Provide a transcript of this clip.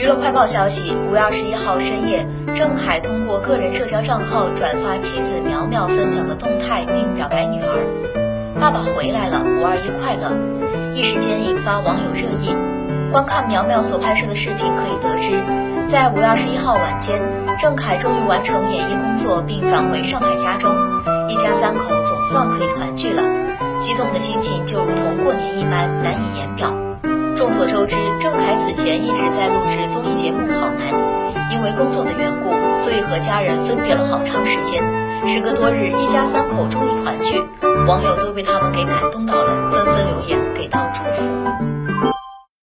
娱乐快报消息：五月二十一号深夜，郑恺通过个人社交账号转发妻子苗苗分享的动态，并表白女儿：“爸爸回来了，五二一快乐！”一时间引发网友热议。观看苗苗所拍摄的视频可以得知，在五月二十一号晚间，郑恺终于完成演艺工作并返回上海家中，一家三口总算可以团聚了，激动的心情就如同过年一。所周知，郑恺此前一直在录制综艺节目《跑男》，因为工作的缘故，所以和家人分别了好长时间。时隔多日，一家三口终于团聚，网友都被他们给感动到了，纷纷留言给。